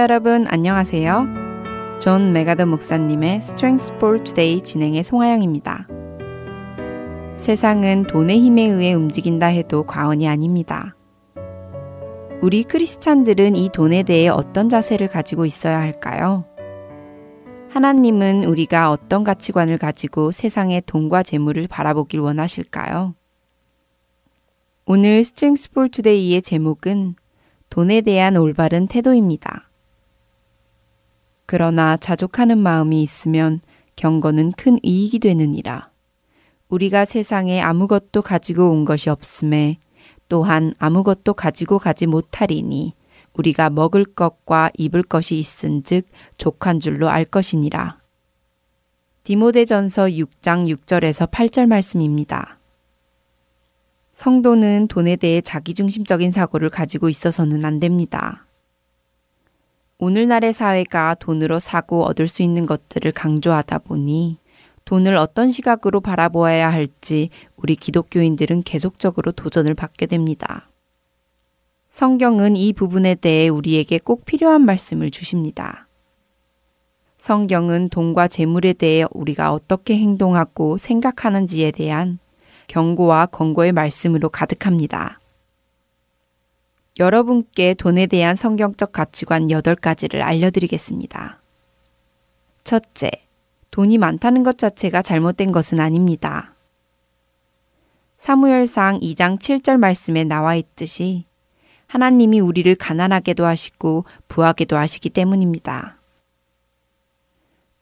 여러분 안녕하세요. 존 맥아더 목사님의 Strength for Today 진행의 송하영입니다. 세상은 돈의 힘에 의해 움직인다 해도 과언이 아닙니다. 우리 크리스찬들은 이 돈에 대해 어떤 자세를 가지고 있어야 할까요? 하나님은 우리가 어떤 가치관을 가지고 세상의 돈과 재물을 바라보길 원하실까요? 오늘 Strength for Today의 제목은 돈에 대한 올바른 태도입니다. 그러나 자족하는 마음이 있으면 경건은 큰 이익이 되느니라. 우리가 세상에 아무것도 가지고 온 것이 없음에 또한 아무것도 가지고 가지 못하리니 우리가 먹을 것과 입을 것이 있은즉 족한 줄로 알 것이니라. 디모데전서 6장 6절에서 8절 말씀입니다. 성도는 돈에 대해 자기중심적인 사고를 가지고 있어서는 안 됩니다. 오늘날의 사회가 돈으로 사고 얻을 수 있는 것들을 강조하다 보니 돈을 어떤 시각으로 바라보아야 할지 우리 기독교인들은 계속적으로 도전을 받게 됩니다. 성경은 이 부분에 대해 우리에게 꼭 필요한 말씀을 주십니다. 성경은 돈과 재물에 대해 우리가 어떻게 행동하고 생각하는지에 대한 경고와 권고의 말씀으로 가득합니다. 여러분께 돈에 대한 성경적 가치관 8가지를 알려드리겠습니다. 첫째, 돈이 많다는 것 자체가 잘못된 것은 아닙니다. 사무엘상 2장 7절 말씀에 나와 있듯이 하나님이 우리를 가난하게도 하시고 부하게도 하시기 때문입니다.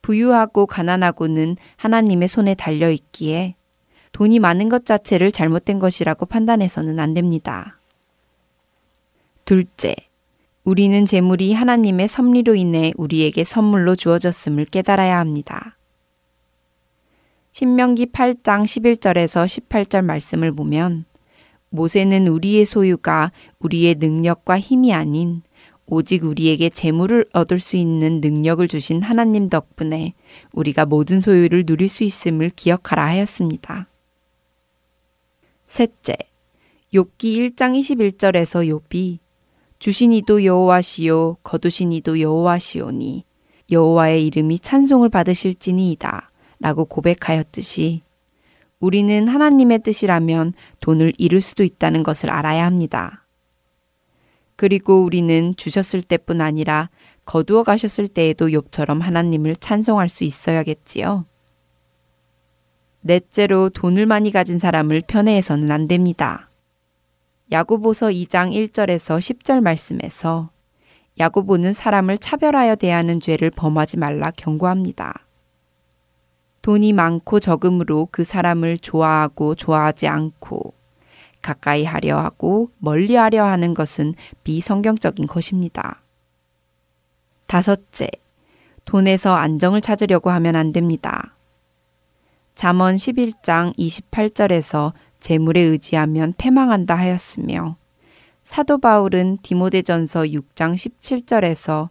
부유하고 가난하고는 하나님의 손에 달려 있기에 돈이 많은 것 자체를 잘못된 것이라고 판단해서는 안 됩니다. 둘째, 우리는 재물이 하나님의 섭리로 인해 우리에게 선물로 주어졌음을 깨달아야 합니다. 신명기 8장 11절에서 18절 말씀을 보면 모세는 우리의 소유가 우리의 능력과 힘이 아닌 오직 우리에게 재물을 얻을 수 있는 능력을 주신 하나님 덕분에 우리가 모든 소유를 누릴 수 있음을 기억하라 하였습니다. 셋째, 욥기 1장 21절에서 욥이 주신 이도 여호와시요 거두신 이도 여호와시오니 여호와의 이름이 찬송을 받으실지니이다. 라고 고백하였듯이 우리는 하나님의 뜻이라면 돈을 잃을 수도 있다는 것을 알아야 합니다. 그리고 우리는 주셨을 때뿐 아니라 거두어 가셨을 때에도 욥처럼 하나님을 찬송할 수 있어야겠지요. 넷째로 돈을 많이 가진 사람을 편애해서는 안 됩니다. 야고보서 2장 1절에서 10절 말씀에서 야고보는 사람을 차별하여 대하는 죄를 범하지 말라 경고합니다. 돈이 많고 적음으로 그 사람을 좋아하고 좋아하지 않고 가까이 하려 하고 멀리 하려 하는 것은 비성경적인 것입니다. 다섯째, 돈에서 안정을 찾으려고 하면 안 됩니다. 잠언 11장 28절에서 재물에 의지하면 패망한다 하였으며 사도 바울은 디모데전서 6장 17절에서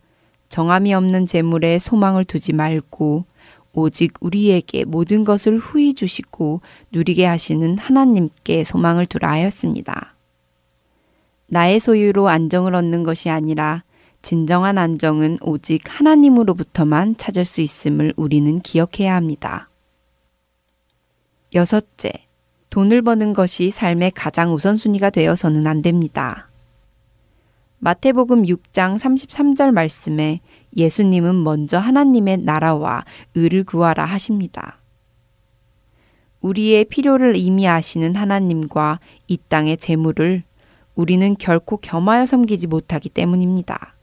정함이 없는 재물에 소망을 두지 말고 오직 우리에게 모든 것을 후히 주시고 누리게 하시는 하나님께 소망을 두라 하였습니다. 나의 소유로 안정을 얻는 것이 아니라 진정한 안정은 오직 하나님으로부터만 찾을 수 있음을 우리는 기억해야 합니다. 여섯째, 돈을 버는 것이 삶의 가장 우선순위가 되어서는 안 됩니다. 마태복음 6장 33절 말씀에 예수님은 먼저 하나님의 나라와 의를 구하라 하십니다. 우리의 필요를 이미 아시는 하나님과 이 땅의 재물을 우리는 결코 겸하여 섬기지 못하기 때문입니다.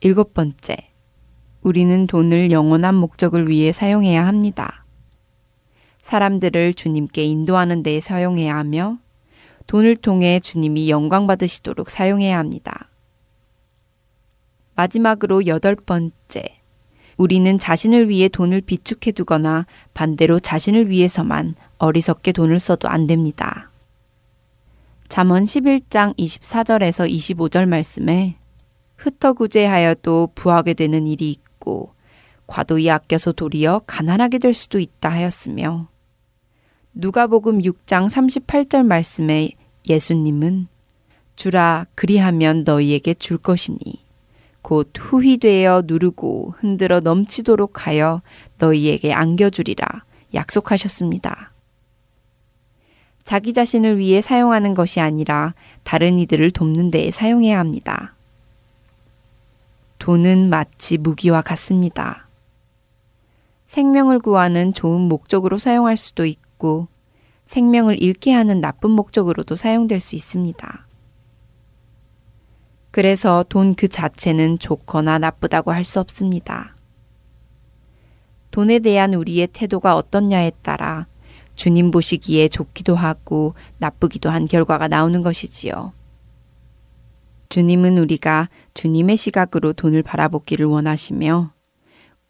일곱 번째, 우리는 돈을 영원한 목적을 위해 사용해야 합니다. 사람들을 주님께 인도하는 데 사용해야 하며 돈을 통해 주님이 영광 받으시도록 사용해야 합니다. 마지막으로 여덟 번째. 우리는 자신을 위해 돈을 비축해 두거나 반대로 자신을 위해서만 어리석게 돈을 써도 안 됩니다. 잠언 11장 24절에서 25절 말씀에 흩어구제하여도 부하게 되는 일이 있고 과도히 아껴서 도리어 가난하게 될 수도 있다 하였으며 누가복음 6장 38절 말씀에 예수님은 주라 그리하면 너희에게 줄 것이니 곧 후히되어 누르고 흔들어 넘치도록 하여 너희에게 안겨주리라 약속하셨습니다. 자기 자신을 위해 사용하는 것이 아니라 다른 이들을 돕는 데에 사용해야 합니다. 돈은 마치 무기와 같습니다. 생명을 구하는 좋은 목적으로 사용할 수도 있고 생명을 잃게 하는 나쁜 목적으로도 사용될 수 있습니다. 그래서 돈 그 자체는 좋거나 나쁘다고 할 수 없습니다. 돈에 대한 우리의 태도가 어떻냐에 따라 주님 보시기에 좋기도 하고 나쁘기도 한 결과가 나오는 것이지요. 주님은 우리가 주님의 시각으로 돈을 바라보기를 원하시며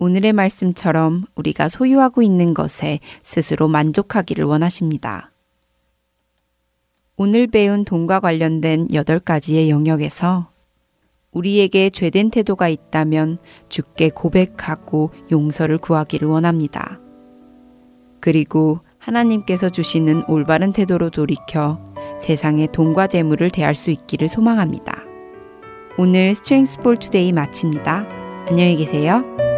오늘의 말씀처럼 우리가 소유하고 있는 것에 스스로 만족하기를 원하십니다. 오늘 배운 돈과 관련된 여덟 가지의 영역에서 우리에게 죄된 태도가 있다면 주께 고백하고 용서를 구하기를 원합니다. 그리고 하나님께서 주시는 올바른 태도로 돌이켜 세상의 돈과 재물을 대할 수 있기를 소망합니다. 오늘 Strength for Today 마칩니다. 안녕히 계세요.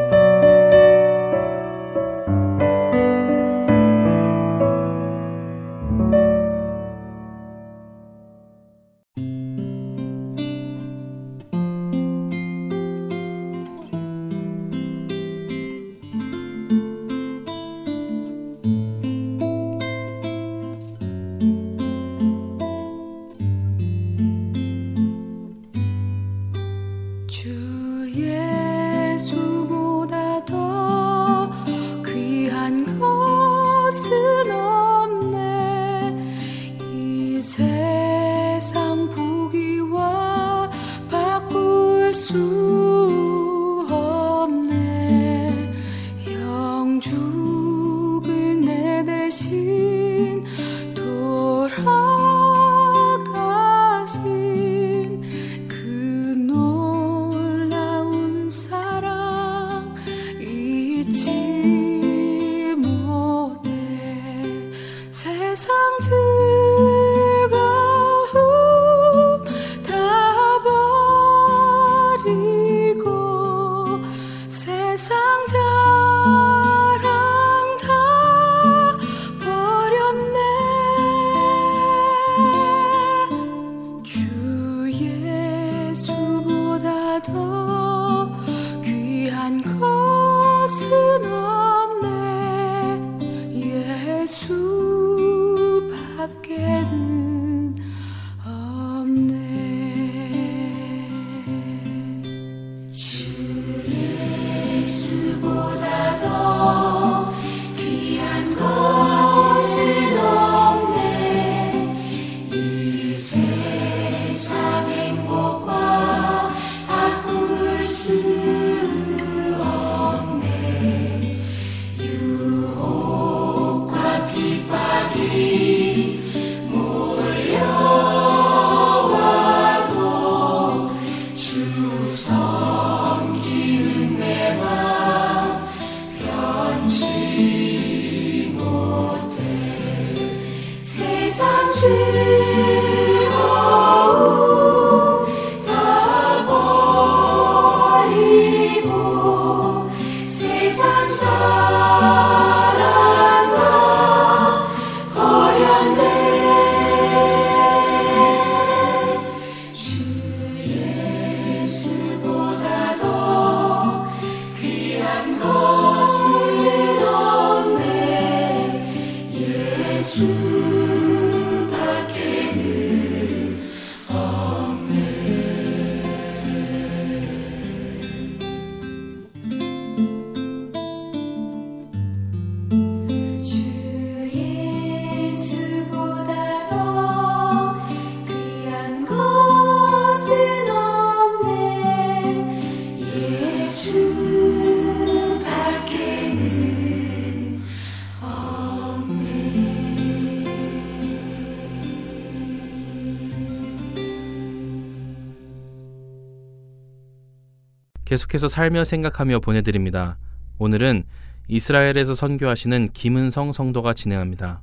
계속해서 살며 생각하며 보내드립니다. 오늘은 이스라엘에서 선교하시는 김은성 성도가 진행합니다.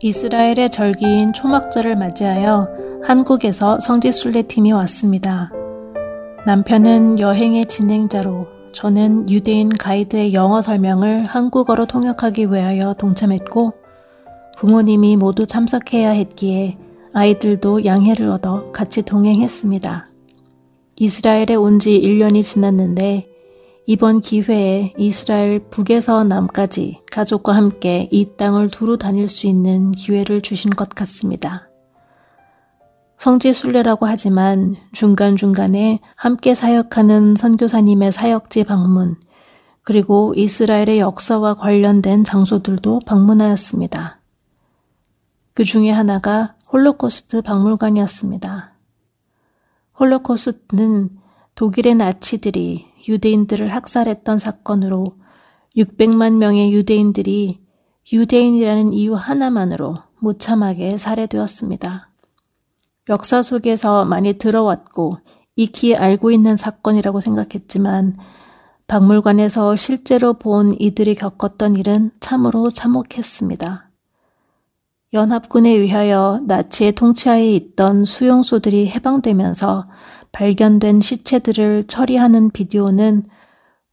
이스라엘의 절기인 초막절을 맞이하여 한국에서 성지순례팀이 왔습니다. 남편은 여행의 진행자로 저는 유대인 가이드의 영어 설명을 한국어로 통역하기 위하여 동참했고 부모님이 모두 참석해야 했기에 아이들도 양해를 얻어 같이 동행했습니다. 이스라엘에 온 지 1년이 지났는데 이번 기회에 이스라엘 북에서 남까지 가족과 함께 이 땅을 두루 다닐 수 있는 기회를 주신 것 같습니다. 성지 순례라고 하지만 중간중간에 함께 사역하는 선교사님의 사역지 방문, 그리고 이스라엘의 역사와 관련된 장소들도 방문하였습니다. 그 중에 하나가 홀로코스트 박물관이었습니다. 홀로코스트는 독일의 나치들이 유대인들을 학살했던 사건으로 600만 명의 유대인들이 유대인이라는 이유 하나만으로 무참하게 살해되었습니다. 역사 속에서 많이 들어왔고 익히 알고 있는 사건이라고 생각했지만 박물관에서 실제로 본 이들이 겪었던 일은 참으로 참혹했습니다. 연합군에 의하여 나치의 통치하에 있던 수용소들이 해방되면서 발견된 시체들을 처리하는 비디오는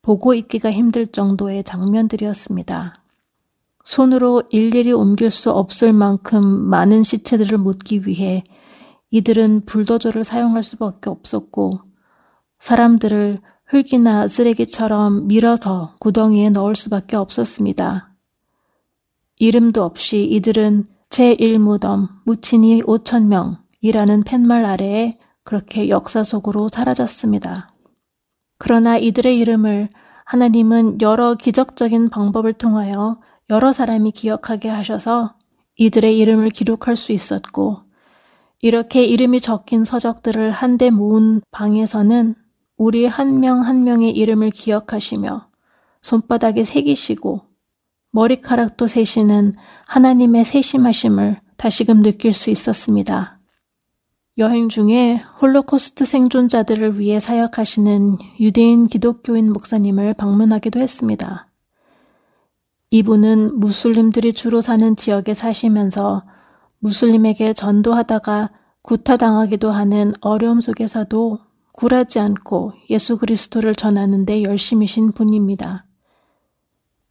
보고 있기가 힘들 정도의 장면들이었습니다. 손으로 일일이 옮길 수 없을 만큼 많은 시체들을 묻기 위해 이들은 불도저를 사용할 수밖에 없었고 사람들을 흙이나 쓰레기처럼 밀어서 구덩이에 넣을 수밖에 없었습니다. 이름도 없이 이들은 제1무덤 무친이 5천명이라는 팻말 아래에 그렇게 역사 속으로 사라졌습니다. 그러나 이들의 이름을 하나님은 여러 기적적인 방법을 통하여 여러 사람이 기억하게 하셔서 이들의 이름을 기록할 수 있었고, 이렇게 이름이 적힌 서적들을 한데 모은 방에서는 우리 한 명한 한 명의 이름을 기억하시며 손바닥에 새기시고 머리카락도 세시는 하나님의 세심하심을 다시금 느낄 수 있었습니다. 여행 중에 홀로코스트 생존자들을 위해 사역하시는 유대인 기독교인 목사님을 방문하기도 했습니다. 이분은 무슬림들이 주로 사는 지역에 사시면서 무슬림에게 전도하다가 구타당하기도 하는 어려움 속에서도 굴하지 않고 예수 그리스도를 전하는데 열심이신 분입니다.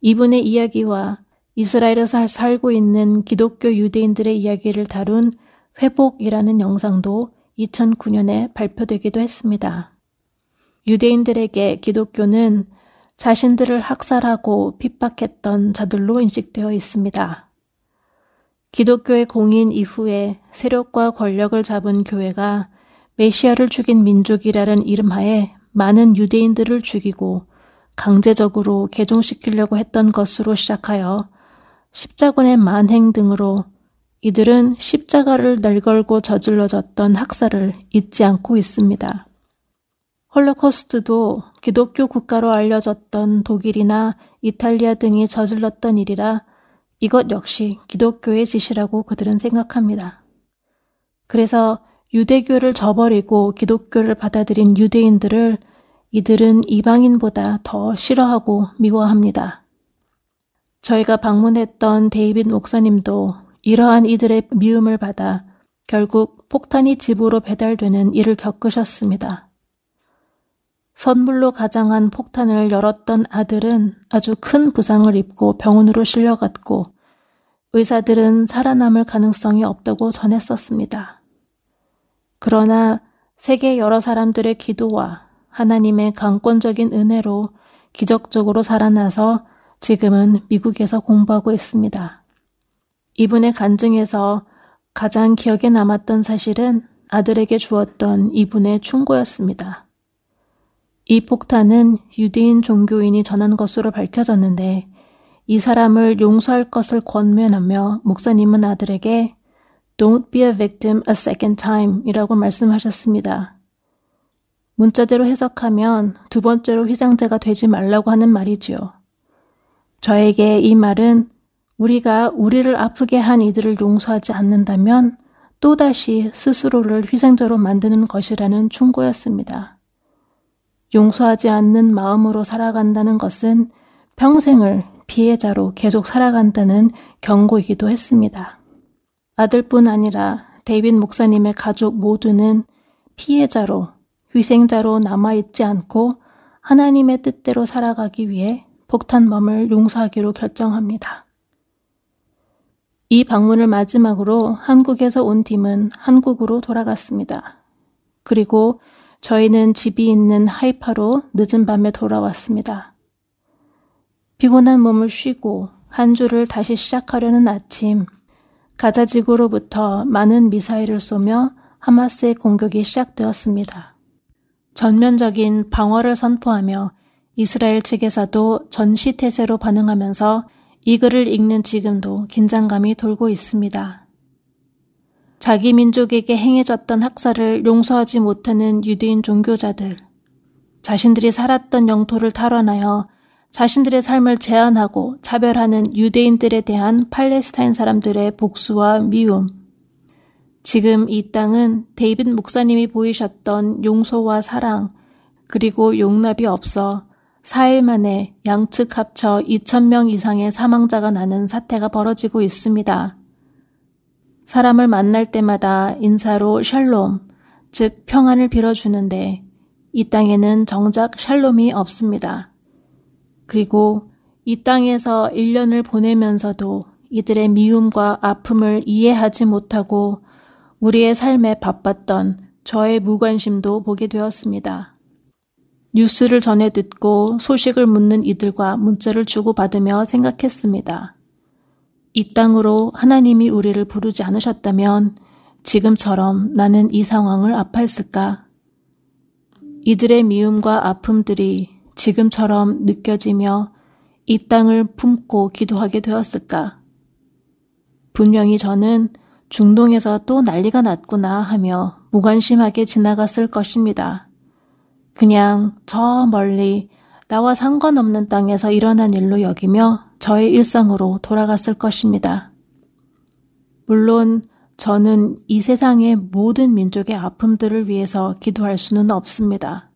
이분의 이야기와 이스라엘에서 살고 있는 기독교 유대인들의 이야기를 다룬 회복이라는 영상도 2009년에 발표되기도 했습니다. 유대인들에게 기독교는 자신들을 학살하고 핍박했던 자들로 인식되어 있습니다. 기독교의 공인 이후에 세력과 권력을 잡은 교회가 메시아를 죽인 민족이라는 이름하에 많은 유대인들을 죽이고 강제적으로 개종시키려고 했던 것으로 시작하여 십자군의 만행 등으로 이들은 십자가를 내걸고 저질러졌던 학살을 잊지 않고 있습니다. 홀로코스트도 기독교 국가로 알려졌던 독일이나 이탈리아 등이 저질렀던 일이라 이것 역시 기독교의 짓이라고 그들은 생각합니다. 그래서 유대교를 저버리고 기독교를 받아들인 유대인들을 이들은 이방인보다 더 싫어하고 미워합니다. 저희가 방문했던 데이빗 목사님도 이러한 이들의 미움을 받아 결국 폭탄이 집으로 배달되는 일을 겪으셨습니다. 선물로 가장한 폭탄을 열었던 아들은 아주 큰 부상을 입고 병원으로 실려갔고 의사들은 살아남을 가능성이 없다고 전했었습니다. 그러나 세계 여러 사람들의 기도와 하나님의 강권적인 은혜로 기적적으로 살아나서 지금은 미국에서 공부하고 있습니다. 이분의 간증에서 가장 기억에 남았던 사실은 아들에게 주었던 이분의 충고였습니다. 이 폭탄은 유대인 종교인이 전한 것으로 밝혀졌는데 이 사람을 용서할 것을 권면하며 목사님은 아들에게 Don't be a victim a second time 이라고 말씀하셨습니다. 문자대로 해석하면 두 번째로 희생자가 되지 말라고 하는 말이지요. 저에게 이 말은 우리가 우리를 아프게 한 이들을 용서하지 않는다면 또다시 스스로를 희생자로 만드는 것이라는 충고였습니다. 용서하지 않는 마음으로 살아간다는 것은 평생을 피해자로 계속 살아간다는 경고이기도 했습니다. 아들뿐 아니라 데이빗 목사님의 가족 모두는 피해자로, 희생자로 남아있지 않고 하나님의 뜻대로 살아가기 위해 폭탄 범을 용서하기로 결정합니다. 이 방문을 마지막으로 한국에서 온 팀은 한국으로 돌아갔습니다. 그리고 저희는 집이 있는 하이파로 늦은 밤에 돌아왔습니다. 피곤한 몸을 쉬고 한 주를 다시 시작하려는 아침, 가자 지구로부터 많은 미사일을 쏘며 하마스의 공격이 시작되었습니다. 전면적인 방어를 선포하며 이스라엘 측에서도 전시태세로 반응하면서 이 글을 읽는 지금도 긴장감이 돌고 있습니다. 자기 민족에게 행해졌던 학살을 용서하지 못하는 유대인 종교자들, 자신들이 살았던 영토를 탈환하여 자신들의 삶을 제한하고 차별하는 유대인들에 대한 팔레스타인 사람들의 복수와 미움. 지금 이 땅은 데이빗 목사님이 보이셨던 용서와 사랑, 그리고 용납이 없어 4일 만에 양측 합쳐 2천명 이상의 사망자가 나는 사태가 벌어지고 있습니다. 사람을 만날 때마다 인사로 샬롬, 즉 평안을 빌어주는데 이 땅에는 정작 샬롬이 없습니다. 그리고 이 땅에서 1년을 보내면서도 이들의 미움과 아픔을 이해하지 못하고 우리의 삶에 바빴던 저의 무관심도 보게 되었습니다. 뉴스를 전해 듣고 소식을 묻는 이들과 문자를 주고받으며 생각했습니다. 이 땅으로 하나님이 우리를 부르지 않으셨다면 지금처럼 나는 이 상황을 아파했을까? 이들의 미움과 아픔들이 지금처럼 느껴지며 이 땅을 품고 기도하게 되었을까? 분명히 저는 중동에서 또 난리가 났구나 하며 무관심하게 지나갔을 것입니다. 그냥 저 멀리 나와 상관없는 땅에서 일어난 일로 여기며 저의 일상으로 돌아갔을 것입니다. 물론 저는 이 세상의 모든 민족의 아픔들을 위해서 기도할 수는 없습니다.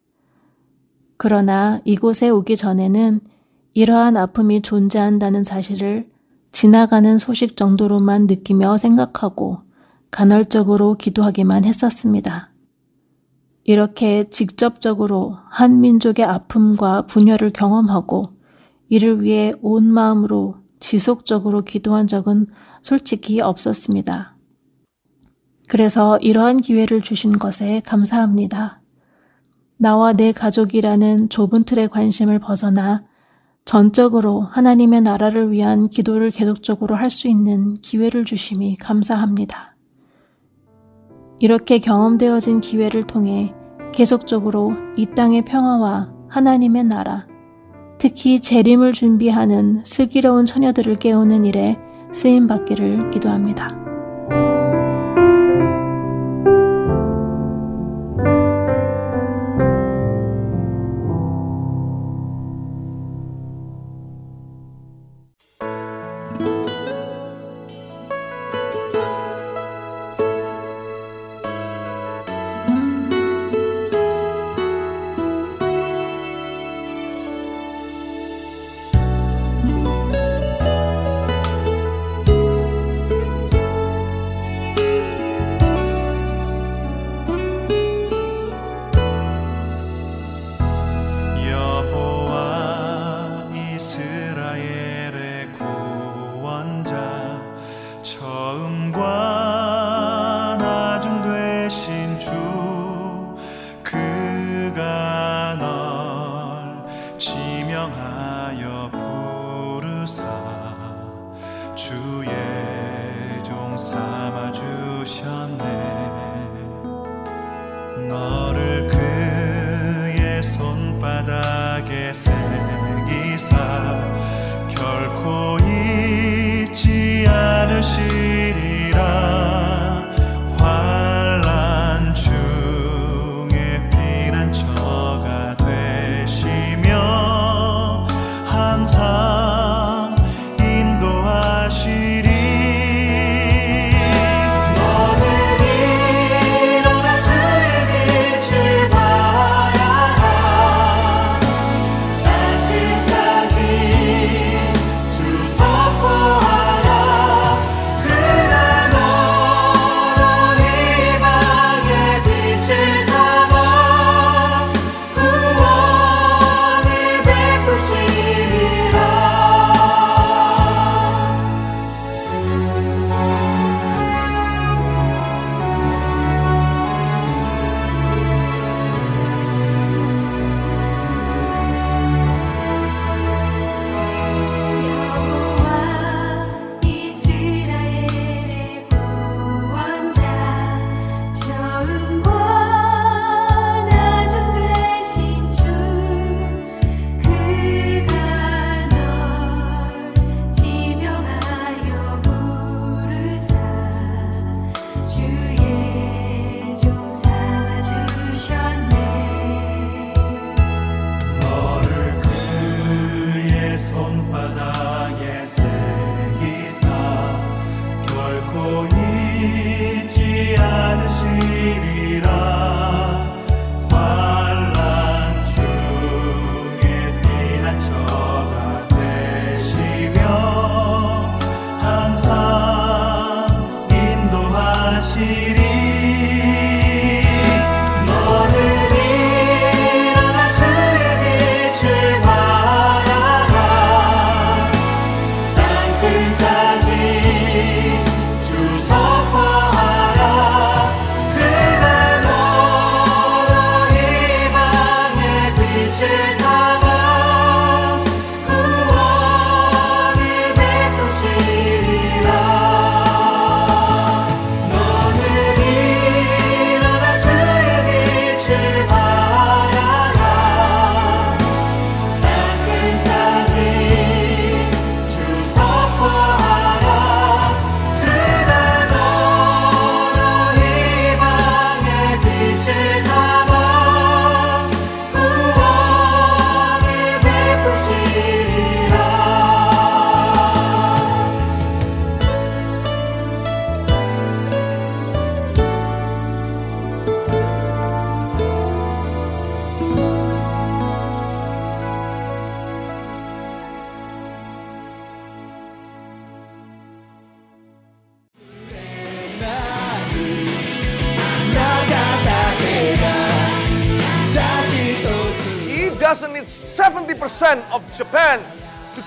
그러나 이곳에 오기 전에는 이러한 아픔이 존재한다는 사실을 지나가는 소식 정도로만 느끼며 생각하고 간헐적으로 기도하기만 했었습니다. 이렇게 직접적으로 한 민족의 아픔과 분열을 경험하고 이를 위해 온 마음으로 지속적으로 기도한 적은 솔직히 없었습니다. 그래서 이러한 기회를 주신 것에 감사합니다. 나와 내 가족이라는 좁은 틀의 관심을 벗어나 전적으로 하나님의 나라를 위한 기도를 계속적으로 할 수 있는 기회를 주심이 감사합니다. 이렇게 경험되어진 기회를 통해 계속적으로 이 땅의 평화와 하나님의 나라, 특히 재림을 준비하는 슬기로운 처녀들을 깨우는 일에 쓰임 받기를 기도합니다.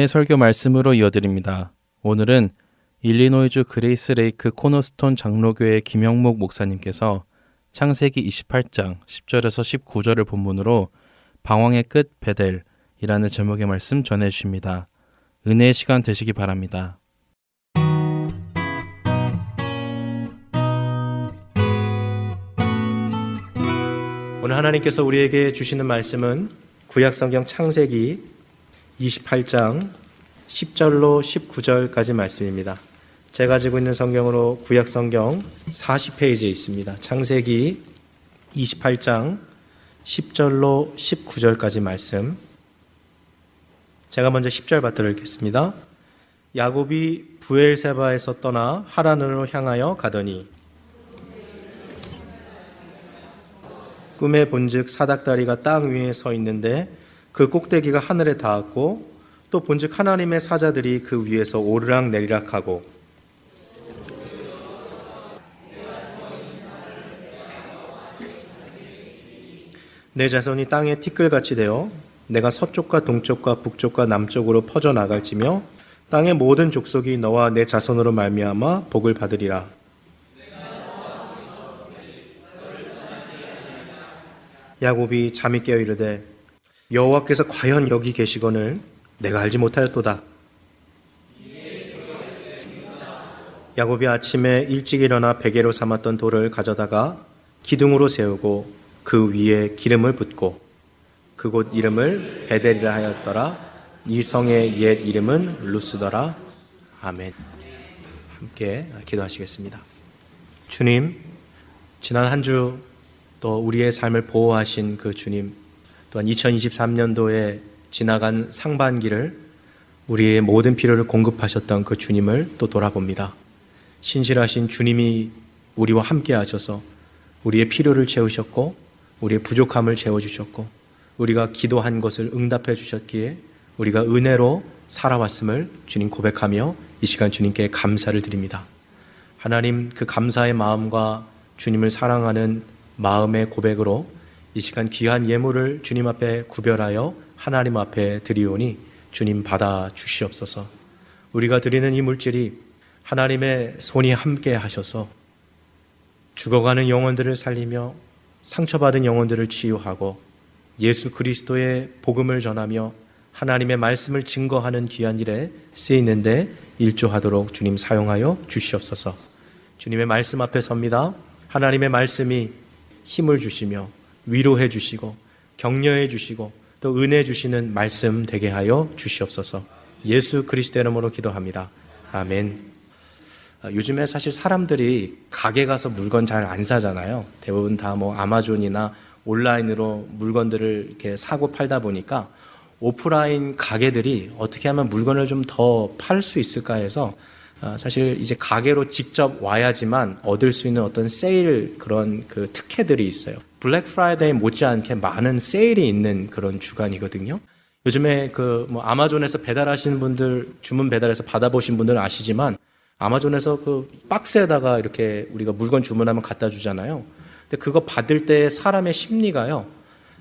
은혜 설교 말씀으로 이어드립니다. 오늘은 일리노이주 그레이스 레이크 코너스톤 장로교회 김영목 목사님께서 창세기 28장 10절에서 19절을 본문으로 방황의 끝 벧엘이라는 제목의 말씀 전해 주십니다. 은혜의 시간 되시기 바랍니다. 오늘 하나님께서 우리에게 주시는 말씀은 구약성경 창세기 28장 10절로 19절까지 말씀입니다. 제가 가지고 있는 성경으로 구약 성경 40페이지에 있습니다. 창세기 28장 10절로 19절까지 말씀. 제가 먼저 10절 받들어 읽겠습니다. 야곱이 부엘세바에서 떠나 하란으로 향하여 가더니 꿈에 본즉 사닥다리가 땅 위에 서 있는데 그 꼭대기가 하늘에 닿았고 또 본즉 하나님의 사자들이 그 위에서 오르락 내리락 하고 내 자손이 땅에 티끌같이 되어 내가 서쪽과 동쪽과 북쪽과 남쪽으로 퍼져 나갈지며 땅의 모든 족속이 너와 내 자손으로 말미암아 복을 받으리라. 야곱이 잠이 깨어 이르되 여호와께서 과연 여기 계시거늘 내가 알지 못하였도다. 야곱이 아침에 일찍 일어나 베개로 삼았던 돌을 가져다가 기둥으로 세우고 그 위에 기름을 붓고 그곳 이름을 베델이라 하였더라. 이 성의 옛 이름은 루스더라. 아멘. 함께 기도하시겠습니다. 주님, 지난 한 주 또 우리의 삶을 보호하신 그 주님, 또한 2023년도에 지나간 상반기를 우리의 모든 필요를 공급하셨던 그 주님을 또 돌아봅니다. 신실하신 주님이 우리와 함께 하셔서 우리의 필요를 채우셨고 우리의 부족함을 채워주셨고 우리가 기도한 것을 응답해 주셨기에 우리가 은혜로 살아왔음을 주님 고백하며 이 시간 주님께 감사를 드립니다. 하나님 그 감사의 마음과 주님을 사랑하는 마음의 고백으로 이 시간 귀한 예물을 주님 앞에 구별하여 하나님 앞에 드리오니 주님 받아 주시옵소서. 우리가 드리는 이 물질이 하나님의 손이 함께 하셔서 죽어가는 영혼들을 살리며 상처받은 영혼들을 치유하고 예수 그리스도의 복음을 전하며 하나님의 말씀을 증거하는 귀한 일에 쓰이는데 일조하도록 주님 사용하여 주시옵소서. 주님의 말씀 앞에 섭니다. 하나님의 말씀이 힘을 주시며 위로해 주시고 격려해 주시고 또 은혜 주시는 말씀 되게 하여 주시옵소서. 예수 그리스도 이름으로 기도합니다. 아멘. 아, 요즘에 사실 사람들이 가게 가서 물건 잘 안 사잖아요. 대부분 다 뭐 아마존이나 온라인으로 물건들을 이렇게 사고 팔다 보니까 오프라인 가게들이 어떻게 하면 물건을 좀 더 팔 수 있을까 해서 아, 사실 이제 가게로 직접 와야지만 얻을 수 있는 어떤 세일 그런 그 특혜들이 있어요. 블랙 프라이데이 못지않게 많은 세일이 있는 그런 주간이거든요. 요즘에 그 뭐 아마존에서 배달하시는 분들 주문 배달해서 받아보신 분들은 아시지만 아마존에서 그 박스에다가 이렇게 우리가 물건 주문하면 갖다 주잖아요. 근데 그거 받을 때 사람의 심리가요.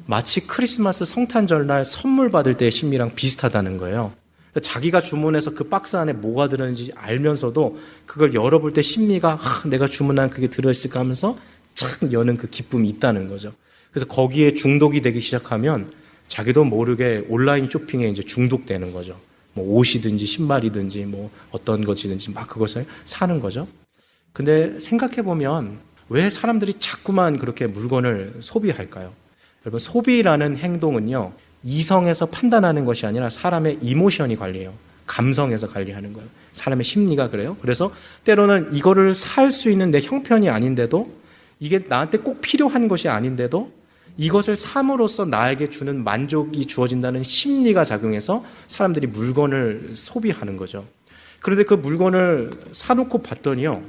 마치 크리스마스 성탄절 날 선물 받을 때의 심리랑 비슷하다는 거예요. 자기가 주문해서 그 박스 안에 뭐가 들었는지 알면서도 그걸 열어볼 때 심리가 아, 내가 주문한 그게 들어있을까 하면서 착 여는 그 기쁨이 있다는 거죠. 그래서 거기에 중독이 되기 시작하면 자기도 모르게 온라인 쇼핑에 이제 중독되는 거죠. 뭐 옷이든지 신발이든지 뭐 어떤 것이든지 막 그것을 사는 거죠. 근데 생각해 보면 왜 사람들이 자꾸만 그렇게 물건을 소비할까요? 여러분 소비라는 행동은요 이성에서 판단하는 것이 아니라 사람의 이모션이 관리해요. 감성에서 관리하는 거예요. 사람의 심리가 그래요. 그래서 때로는 이거를 살 수 있는 내 형편이 아닌데도 이게 나한테 꼭 필요한 것이 아닌데도 이것을 삼으로써 나에게 주는 만족이 주어진다는 심리가 작용해서 사람들이 물건을 소비하는 거죠. 그런데 그 물건을 사놓고 봤더니요.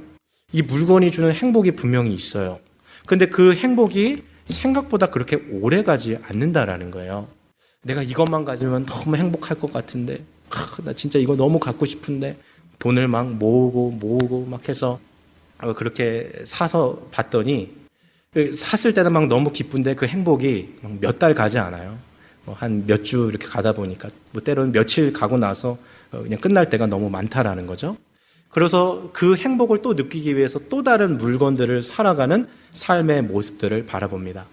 이 물건이 주는 행복이 분명히 있어요. 근데 그 행복이 생각보다 그렇게 오래 가지 않는다라는 거예요. 내가 이것만 가지면 너무 행복할 것 같은데, 아, 나 진짜 이거 너무 갖고 싶은데, 돈을 막 모으고 모으고 막 해서 그렇게 사서 봤더니 그 샀을 때는 막 너무 기쁜데 그 행복이 몇 달 가지 않아요. 뭐한몇 주 이렇게 가다 보니까 뭐 때로는 며칠 가고 나서 어, 그냥 끝날 때가 너무 많다라는 거죠. 그래서 그 행복을 또 느끼기 위해서 또 다른 물건들을 살아가는 삶의 모습들을 바라봅니다.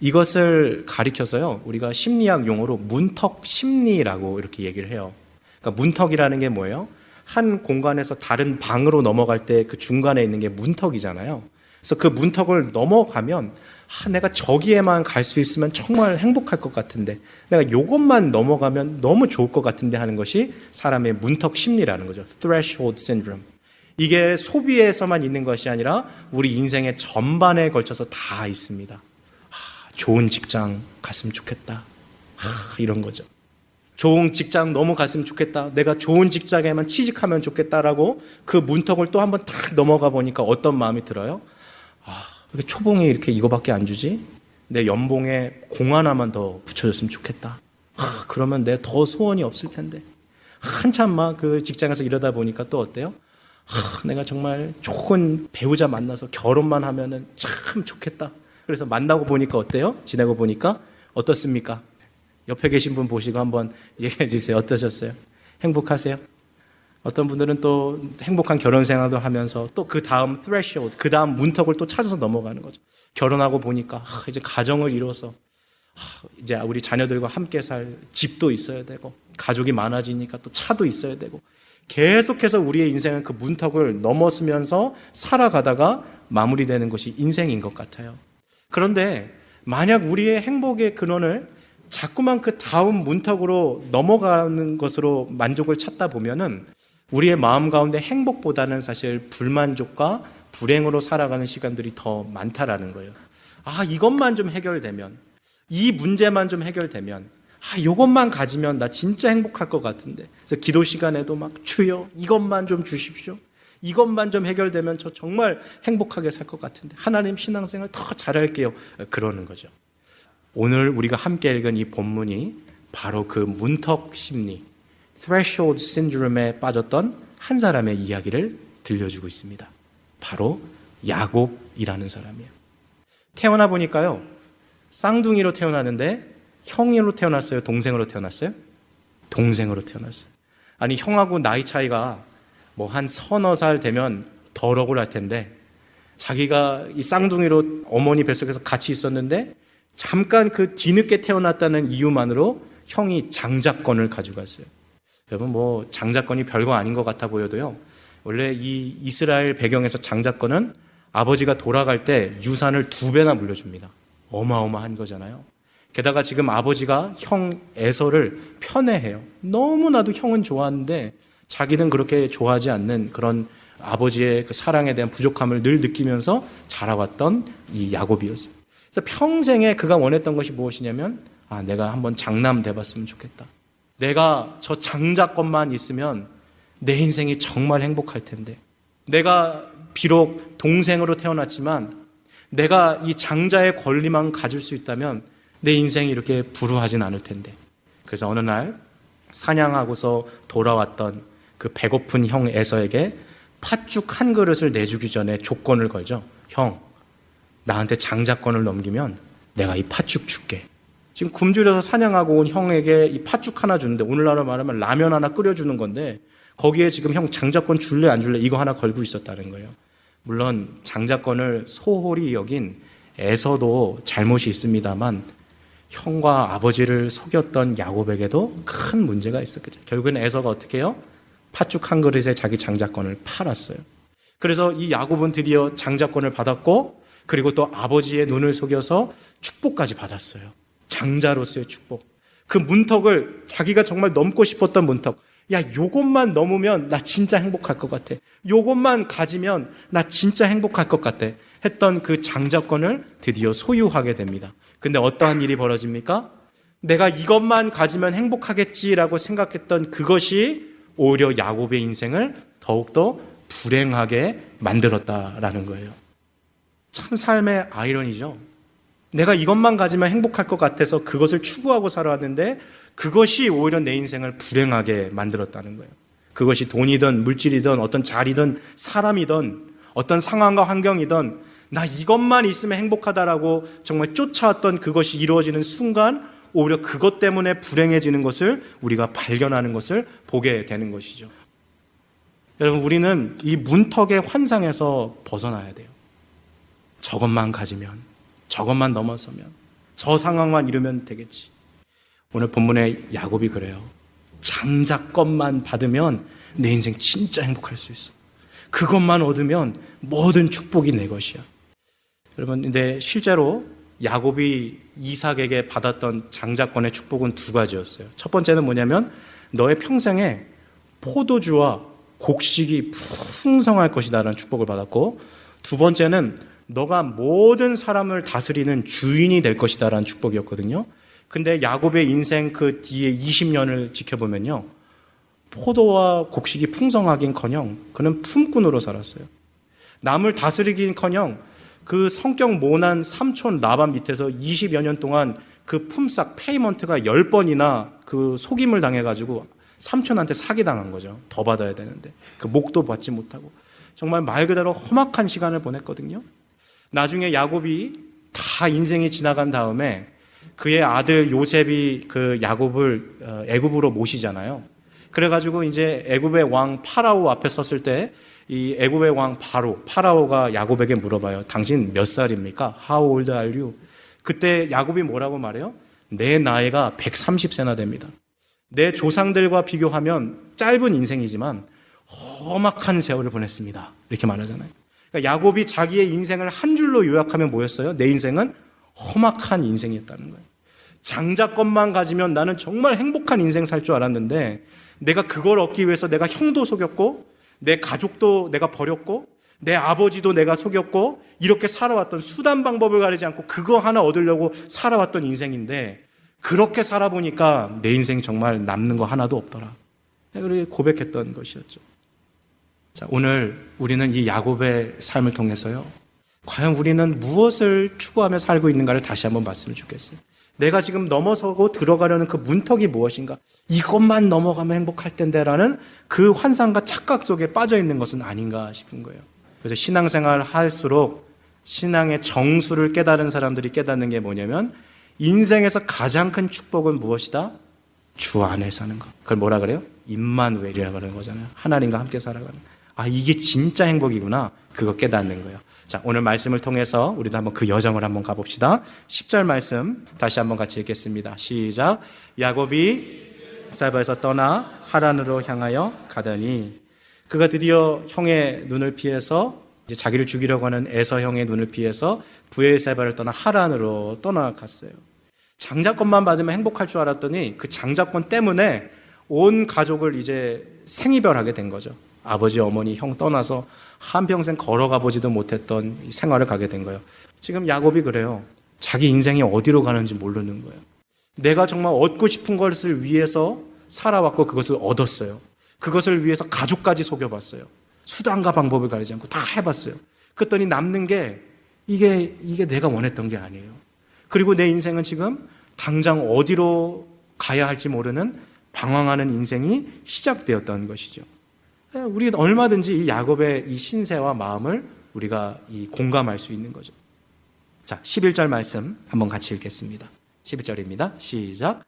이것을 가리켜서요, 우리가 심리학 용어로 문턱 심리라고 이렇게 얘기를 해요. 그러니까 문턱이라는 게 뭐예요? 한 공간에서 다른 방으로 넘어갈 때 그 중간에 있는 게 문턱이잖아요. 그래서 그 문턱을 넘어가면 아, 내가 저기에만 갈 수 있으면 정말 행복할 것 같은데 내가 요것만 넘어가면 너무 좋을 것 같은데 하는 것이 사람의 문턱 심리라는 거죠. threshold syndrome. 이게 소비에서만 있는 것이 아니라 우리 인생의 전반에 걸쳐서 다 있습니다. 아, 좋은 직장 갔으면 좋겠다. 아, 이런 거죠. 좋은 직장 너무 갔으면 좋겠다. 내가 좋은 직장에만 취직하면 좋겠다라고 그 문턱을 또 한번 탁 넘어가 보니까 어떤 마음이 들어요? 아, 왜 초봉이 이렇게 이거밖에 안 주지? 내 연봉에 공 하나만 더 붙여줬으면 좋겠다. 아, 그러면 내 더 소원이 없을 텐데. 한참 막 그 직장에서 일하다 보니까 또 어때요? 아, 내가 정말 좋은 배우자 만나서 결혼만 하면은 참 좋겠다. 그래서 만나고 보니까 어때요? 지내고 보니까 어떻습니까? 옆에 계신 분 보시고 한번 얘기해 주세요. 어떠셨어요? 행복하세요? 어떤 분들은 또 행복한 결혼 생활도 하면서 또 그 다음 threshold, 그 다음 문턱을 또 찾아서 넘어가는 거죠. 결혼하고 보니까 아, 이제 가정을 이뤄서 아, 이제 우리 자녀들과 함께 살 집도 있어야 되고 가족이 많아지니까 또 차도 있어야 되고 계속해서 우리의 인생은 그 문턱을 넘어서면서 살아가다가 마무리되는 것이 인생인 것 같아요. 그런데 만약 우리의 행복의 근원을 자꾸만 그 다음 문턱으로 넘어가는 것으로 만족을 찾다 보면은 우리의 마음 가운데 행복보다는 사실 불만족과 불행으로 살아가는 시간들이 더 많다라는 거예요. 아, 이것만 좀 해결되면, 이 문제만 좀 해결되면, 아, 요것만 가지면 나 진짜 행복할 것 같은데. 그래서 기도 시간에도 막 주여 이것만 좀 주십시오. 이것만 좀 해결되면 저 정말 행복하게 살 것 같은데. 하나님 신앙생활 더 잘할게요. 그러는 거죠. 오늘 우리가 함께 읽은 이 본문이 바로 그 문턱 심리, threshold syndrome에 빠졌던 한 사람의 이야기를 들려주고 있습니다. 바로 야곱이라는 사람이에요. 태어나 보니까요, 쌍둥이로 태어났는데 형으로 태어났어요? 동생으로 태어났어요? 동생으로 태어났어요. 아니, 형하고 나이 차이가 뭐 한 서너 살 되면 덜 억울할 텐데 자기가 이 쌍둥이로 어머니 뱃속에서 같이 있었는데 잠깐 그 뒤늦게 태어났다는 이유만으로 형이 장자권을 가져갔어요. 여러분 뭐 장자권이 별거 아닌 것 같아 보여도요. 원래 이 이스라엘 배경에서 장자권은 아버지가 돌아갈 때 유산을 두 배나 물려줍니다. 어마어마한 거잖아요. 게다가 지금 아버지가 형 에서를 편애해요. 너무나도 형은 좋아하는데 자기는 그렇게 좋아하지 않는 그런 아버지의 그 사랑에 대한 부족함을 늘 느끼면서 자라왔던 이 야곱이었어요. 그래서 평생에 그가 원했던 것이 무엇이냐면 아 내가 한번 장남 돼봤으면 좋겠다. 내가 저 장자권만 있으면 내 인생이 정말 행복할 텐데. 내가 비록 동생으로 태어났지만 내가 이 장자의 권리만 가질 수 있다면 내 인생이 이렇게 불우하진 않을 텐데. 그래서 어느 날 사냥하고서 돌아왔던 그 배고픈 형 에서에게 팥죽 한 그릇을 내주기 전에 조건을 걸죠. 형, 나한테 장자권을 넘기면 내가 이 팥죽 줄게. 지금 굶주려서 사냥하고 온 형에게 이 팥죽 하나 주는데 오늘날로 말하면 라면 하나 끓여주는 건데 거기에 지금 형 장자권 줄래 안 줄래 이거 하나 걸고 있었다는 거예요. 물론 장자권을 소홀히 여긴 에서도 잘못이 있습니다만 형과 아버지를 속였던 야곱에게도 큰 문제가 있었겠죠. 결국엔 에서가 어떻게 해요? 팥죽 한 그릇에 자기 장자권을 팔았어요. 그래서 이 야곱은 드디어 장자권을 받았고 그리고 또 아버지의 눈을 속여서 축복까지 받았어요. 장자로서의 축복. 그 문턱을 자기가 정말 넘고 싶었던 문턱. 야, 요것만 넘으면 나 진짜 행복할 것 같아. 요것만 가지면 나 진짜 행복할 것 같아. 했던 그 장자권을 드디어 소유하게 됩니다. 근데 어떠한 일이 벌어집니까? 내가 이것만 가지면 행복하겠지라고 생각했던 그것이 오히려 야곱의 인생을 더욱더 불행하게 만들었다라는 거예요. 참 삶의 아이러니죠. 내가 이것만 가지면 행복할 것 같아서 그것을 추구하고 살아왔는데 그것이 오히려 내 인생을 불행하게 만들었다는 거예요. 그것이 돈이든 물질이든 어떤 자리든 사람이든 어떤 상황과 환경이든 나 이것만 있으면 행복하다라고 정말 쫓아왔던 그것이 이루어지는 순간 오히려 그것 때문에 불행해지는 것을 우리가 발견하는 것을 보게 되는 것이죠. 여러분, 우리는 이 문턱의 환상에서 벗어나야 돼요. 저것만 가지면, 저것만 넘어서면, 저 상황만 이루면 되겠지. 오늘 본문의 야곱이 그래요. 장자것만 받으면 내 인생 진짜 행복할 수 있어. 그것만 얻으면 모든 축복이 내 것이야. 여러분, 근데 실제로 야곱이 이삭에게 받았던 장자권의 축복은 두 가지였어요. 첫 번째는 뭐냐면 너의 평생에 포도주와 곡식이 풍성할 것이다라는 축복을 받았고 두 번째는 너가 모든 사람을 다스리는 주인이 될 것이다라는 축복이었거든요. 근데 야곱의 인생 그 뒤에 20년을 지켜보면요. 포도와 곡식이 풍성하긴커녕 그는 품꾼으로 살았어요. 남을 다스리긴커녕 그 성격 모난 삼촌 라반 밑에서 20여 년 동안 그 품삯 payment가 10번이나 그 속임을 당해가지고 삼촌한테 사기당한 거죠. 더 받아야 되는데. 그 몫도 받지 못하고. 정말 말 그대로 험악한 시간을 보냈거든요. 나중에 야곱이 다 인생이 지나간 다음에 그의 아들 요셉이 그 야곱을 어, 애굽으로 모시잖아요. 그래가지고 이제 애굽의 왕 파라오 앞에 섰을 때 이 애굽의 왕 바로 파라오가 야곱에게 물어봐요. 당신 몇 살입니까? How old are you? 그때 야곱이 뭐라고 말해요? 내 나이가 130세나 됩니다. 내 조상들과 비교하면 짧은 인생이지만 험악한 세월을 보냈습니다. 이렇게 말하잖아요. 그러니까 야곱이 자기의 인생을 한 줄로 요약하면 뭐였어요? 내 인생은 험악한 인생이었다는 거예요. 장자권만 가지면 나는 정말 행복한 인생 살 줄 알았는데 내가 그걸 얻기 위해서 내가 형도 속였고 내 가족도 내가 버렸고 내 아버지도 내가 속였고 이렇게 살아왔던 수단 방법을 가리지 않고 그거 하나 얻으려고 살아왔던 인생인데 그렇게 살아보니까 내 인생 정말 남는 거 하나도 없더라. 그렇게 고백했던 것이었죠. 자, 오늘 우리는 이 야곱의 삶을 통해서요. 과연 우리는 무엇을 추구하며 살고 있는가를 다시 한번 봤으면 좋겠어요. 내가 지금 넘어서고 들어가려는 그 문턱이 무엇인가? 이것만 넘어가면 행복할 텐데라는 그 환상과 착각 속에 빠져 있는 것은 아닌가 싶은 거예요. 그래서 신앙생활 할수록 신앙의 정수를 깨달은 사람들이 깨닫는 게 뭐냐면 인생에서 가장 큰 축복은 무엇이다? 주 안에 사는 것. 그걸 뭐라 그래요? 임만웰이라 그러는 거잖아요. 하나님과 함께 살아가는. 아, 이게 진짜 행복이구나. 그거 깨닫는 거예요. 자, 오늘 말씀을 통해서 우리도 한번 그 여정을 한번 가봅시다. 10절 말씀 다시 한번 같이 읽겠습니다. 시작. 야곱이 사바에서 떠나 하란으로 향하여 가더니 그가 드디어 형의 눈을 피해서 이제 자기를 죽이려고 하는 에서 형의 눈을 피해서 부엘세바를 떠나 하란으로 떠나갔어요. 장자권만 받으면 행복할 줄 알았더니 그 장자권 때문에 온 가족을 이제 생이별하게 된 거죠. 아버지, 어머니, 형 떠나서 한평생 걸어가 보지도 못했던 생활을 가게 된 거예요. 지금 야곱이 그래요. 자기 인생이 어디로 가는지 모르는 거예요. 내가 정말 얻고 싶은 것을 위해서 살아왔고 그것을 얻었어요. 그것을 위해서 가족까지 속여봤어요. 수단과 방법을 가리지 않고 다 해봤어요. 그랬더니 남는 게 이게, 이게 내가 원했던 게 아니에요. 그리고 내 인생은 지금 당장 어디로 가야 할지 모르는 방황하는 인생이 시작되었던 것이죠. 예, 우리가 얼마든지 이 야곱의 이 신세와 마음을 우리가 이 공감할 수 있는 거죠. 자, 11절 말씀 한번 같이 읽겠습니다. 11절입니다. 시작.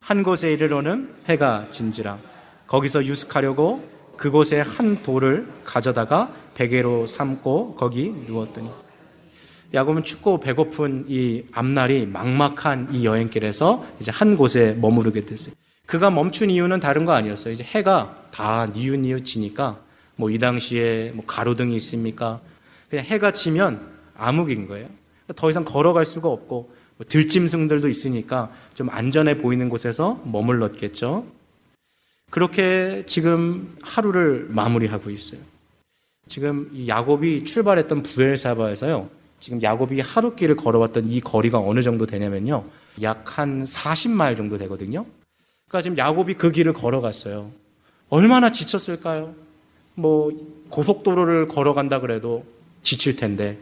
한 곳에 이르러는 해가 진지라 거기서 유숙하려고 그곳에 한 돌을 가져다가 베개로 삼고 거기 누웠더니 야곱은 춥고 배고픈 이 앞날이 막막한 이 여행길에서 이제 한 곳에 머무르게 됐어요. 그가 멈춘 이유는 다른 거 아니었어요. 이제 해가 다 니웃니웃 지니까 뭐 이 당시에 뭐 가로등이 있습니까? 그냥 해가 지면 암흑인 거예요. 더 이상 걸어갈 수가 없고 뭐 들짐승들도 있으니까 좀 안전해 보이는 곳에서 머물렀겠죠. 그렇게 지금 하루를 마무리하고 있어요. 지금 이 야곱이 출발했던 부엘사바에서요. 지금 야곱이 하루 길을 걸어왔던 이 거리가 어느 정도 되냐면요. 약 한 40마일 정도 되거든요. 그러니까 지금 야곱이 그 길을 걸어갔어요. 얼마나 지쳤을까요? 뭐 고속도로를 걸어간다 그래도 지칠 텐데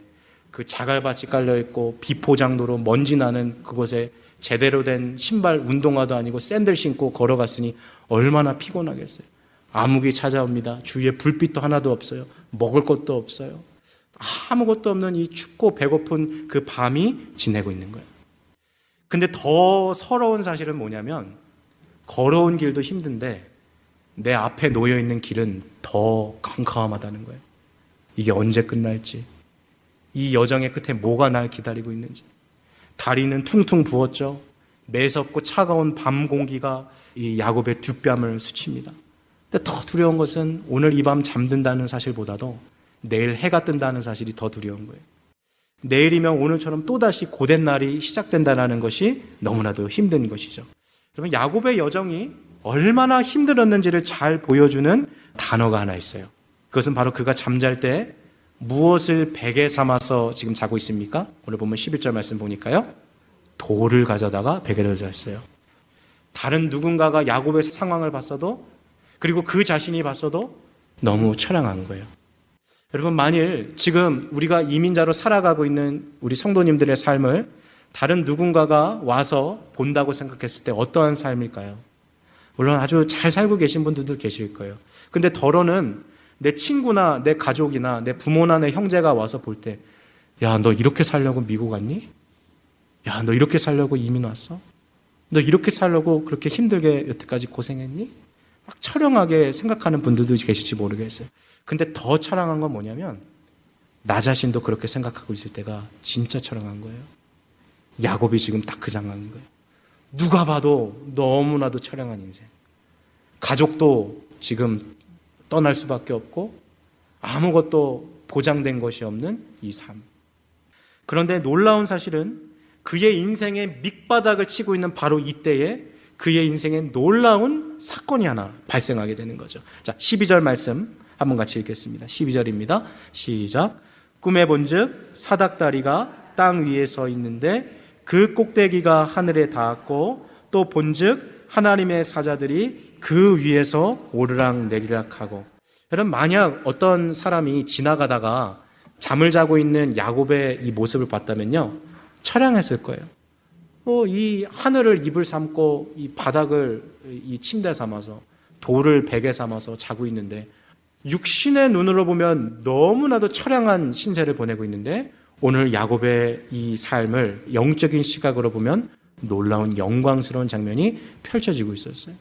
그 자갈밭이 깔려 있고 비포장도로 먼지 나는 그곳에 제대로 된 신발 운동화도 아니고 샌들 신고 걸어갔으니 얼마나 피곤하겠어요. 암흑이 찾아옵니다. 주위에 불빛도 하나도 없어요. 먹을 것도 없어요. 아무것도 없는 이 춥고 배고픈 그 밤이 지내고 있는 거예요. 근데 더 서러운 사실은 뭐냐면 걸어온 길도 힘든데 내 앞에 놓여 있는 길은 더 캄캄하다는 거예요. 이게 언제 끝날지, 이 여정의 끝에 뭐가 날 기다리고 있는지. 다리는 퉁퉁 부었죠. 매섭고 차가운 밤 공기가 이 야곱의 뒷뺨을 스칩니다. 근데 더 두려운 것은 오늘 이 밤 잠든다는 사실보다도 내일 해가 뜬다는 사실이 더 두려운 거예요. 내일이면 오늘처럼 또다시 고된 날이 시작된다는 것이 너무나도 힘든 것이죠. 그러면 야곱의 여정이 얼마나 힘들었는지를 잘 보여주는 단어가 하나 있어요. 그것은 바로 그가 잠잘 때 무엇을 베개 삼아서 지금 자고 있습니까? 오늘 보면 11절 말씀 보니까요. 돌을 가져다가 베개를 잤어요. 다른 누군가가 야곱의 상황을 봤어도 그리고 그 자신이 봤어도 너무 처량한 거예요. 여러분 만일 지금 우리가 이민자로 살아가고 있는 우리 성도님들의 삶을 다른 누군가가 와서 본다고 생각했을 때 어떠한 삶일까요? 물론 아주 잘 살고 계신 분들도 계실 거예요. 근데 덜어는 내 친구나 내 가족이나 내 부모나 내 형제가 와서 볼 때, 야, 너 이렇게 살려고 미국 왔니? 야, 너 이렇게 살려고 이민 왔어? 너 이렇게 살려고 그렇게 힘들게 여태까지 고생했니? 막 처량하게 생각하는 분들도 계실지 모르겠어요. 근데 더 처량한 건 뭐냐면, 나 자신도 그렇게 생각하고 있을 때가 진짜 처량한 거예요. 야곱이 지금 딱 그 상황인 거예요. 누가 봐도 너무나도 처량한 인생. 가족도 지금 떠날 수밖에 없고 아무것도 보장된 것이 없는 이 삶. 그런데 놀라운 사실은 그의 인생의 밑바닥을 치고 있는 바로 이때에 그의 인생에 놀라운 사건이 하나 발생하게 되는 거죠. 자, 12절 말씀 한번 같이 읽겠습니다. 12절입니다. 시작. 꿈에 본즉 사닥다리가 땅 위에 서 있는데 그 꼭대기가 하늘에 닿았고 또 본즉 하나님의 사자들이 그 위에서 오르락 내리락 하고 여러분 만약 어떤 사람이 지나가다가 잠을 자고 있는 야곱의 이 모습을 봤다면요 철양했을 거예요. 어, 이 하늘을 입을 삼고 이 바닥을 이 침대 삼아서 돌을 베개 삼아서 자고 있는데 육신의 눈으로 보면 너무나도 처량한 신세를 보내고 있는데 오늘 야곱의 이 삶을 영적인 시각으로 보면 놀라운 영광스러운 장면이 펼쳐지고 있었어요.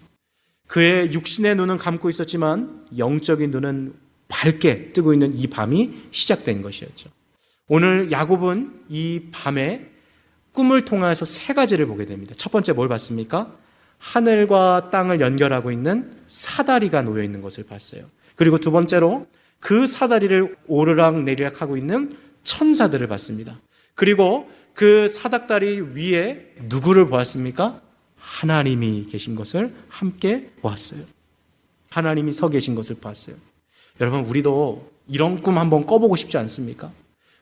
그의 육신의 눈은 감고 있었지만 영적인 눈은 밝게 뜨고 있는 이 밤이 시작된 것이었죠. 오늘 야곱은 이 밤에 꿈을 통해서 세 가지를 보게 됩니다. 첫 번째 뭘 봤습니까? 하늘과 땅을 연결하고 있는 사다리가 놓여 있는 것을 봤어요. 그리고 두 번째로 그 사다리를 오르락 내리락 하고 있는 천사들을 봤습니다. 그리고 그 사닥다리 위에 누구를 보았습니까? 하나님이 계신 것을 함께 보았어요. 하나님이 서 계신 것을 봤어요. 여러분, 우리도 이런 꿈 한번 꿔보고 싶지 않습니까?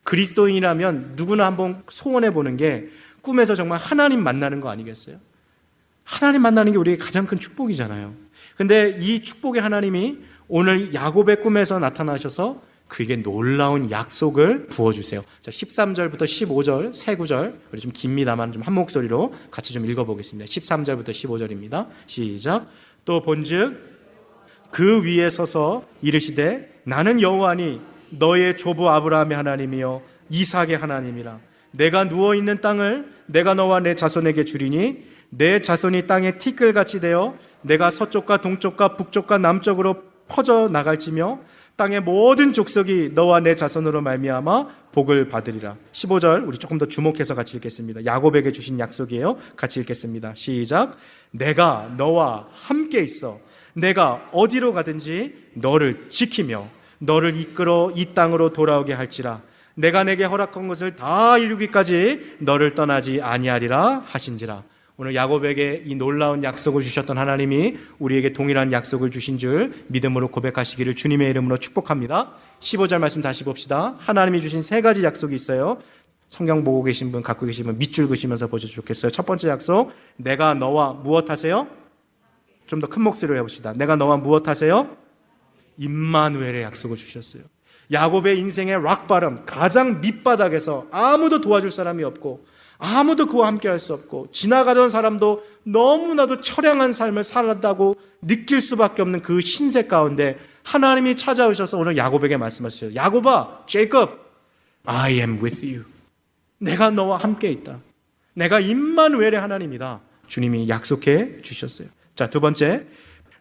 그리스도인이라면 누구나 한번 소원해 보는 게 꿈에서 정말 하나님 만나는 거 아니겠어요? 하나님 만나는 게 우리의 가장 큰 축복이잖아요. 근데 이 축복의 하나님이 오늘 야곱의 꿈에서 나타나셔서 그에게 놀라운 약속을 부어주세요. 자, 13절부터 15절, 세 구절, 우리 좀 깁니다만 좀 한 목소리로 같이 좀 읽어보겠습니다. 13절부터 15절입니다. 시작. 또 본즉 그 위에 서서 이르시되 나는 여호와니 너의 조부 아브라함의 하나님이요 이삭의 하나님이라. 내가 누워 있는 땅을 내가 너와 내 자손에게 주리니 내 자손이 땅에 티끌같이 되어 내가 서쪽과 동쪽과 북쪽과 남쪽으로 퍼져 나갈지며 땅의 모든 족속이 너와 내 자손으로 말미암아 복을 받으리라. 15절 우리 조금 더 주목해서 같이 읽겠습니다. 야곱에게 주신 약속이에요. 같이 읽겠습니다. 시작. 내가 너와 함께 있어. 내가 어디로 가든지 너를 지키며 너를 이끌어 이 땅으로 돌아오게 할지라. 내가 내게 허락한 것을 다 이루기까지 너를 떠나지 아니하리라 하신지라. 오늘 야곱에게 이 놀라운 약속을 주셨던 하나님이 우리에게 동일한 약속을 주신 줄 믿음으로 고백하시기를 주님의 이름으로 축복합니다. 15절 말씀 다시 봅시다. 하나님이 주신 세 가지 약속이 있어요. 성경 보고 계신 분, 갖고 계신 분 밑줄 그시면서 보셔도 좋겠어요. 첫 번째 약속, 내가 너와 무엇 하세요? 좀 더 큰 목소리로 해봅시다. 내가 너와 무엇 하세요? 임마누엘의 약속을 주셨어요. 야곱의 인생의 락바름, 가장 밑바닥에서 아무도 도와줄 사람이 없고 아무도 그와 함께 할 수 없고 지나가던 사람도 너무나도 처량한 삶을 살았다고 느낄 수밖에 없는 그 신세 가운데 하나님이 찾아오셔서 오늘 야곱에게 말씀하세요. 야곱아, 제이콥, I am with you. 내가 너와 함께 있다. 내가 임만웰의 하나님이다. 주님이 약속해 주셨어요. 자, 두 번째.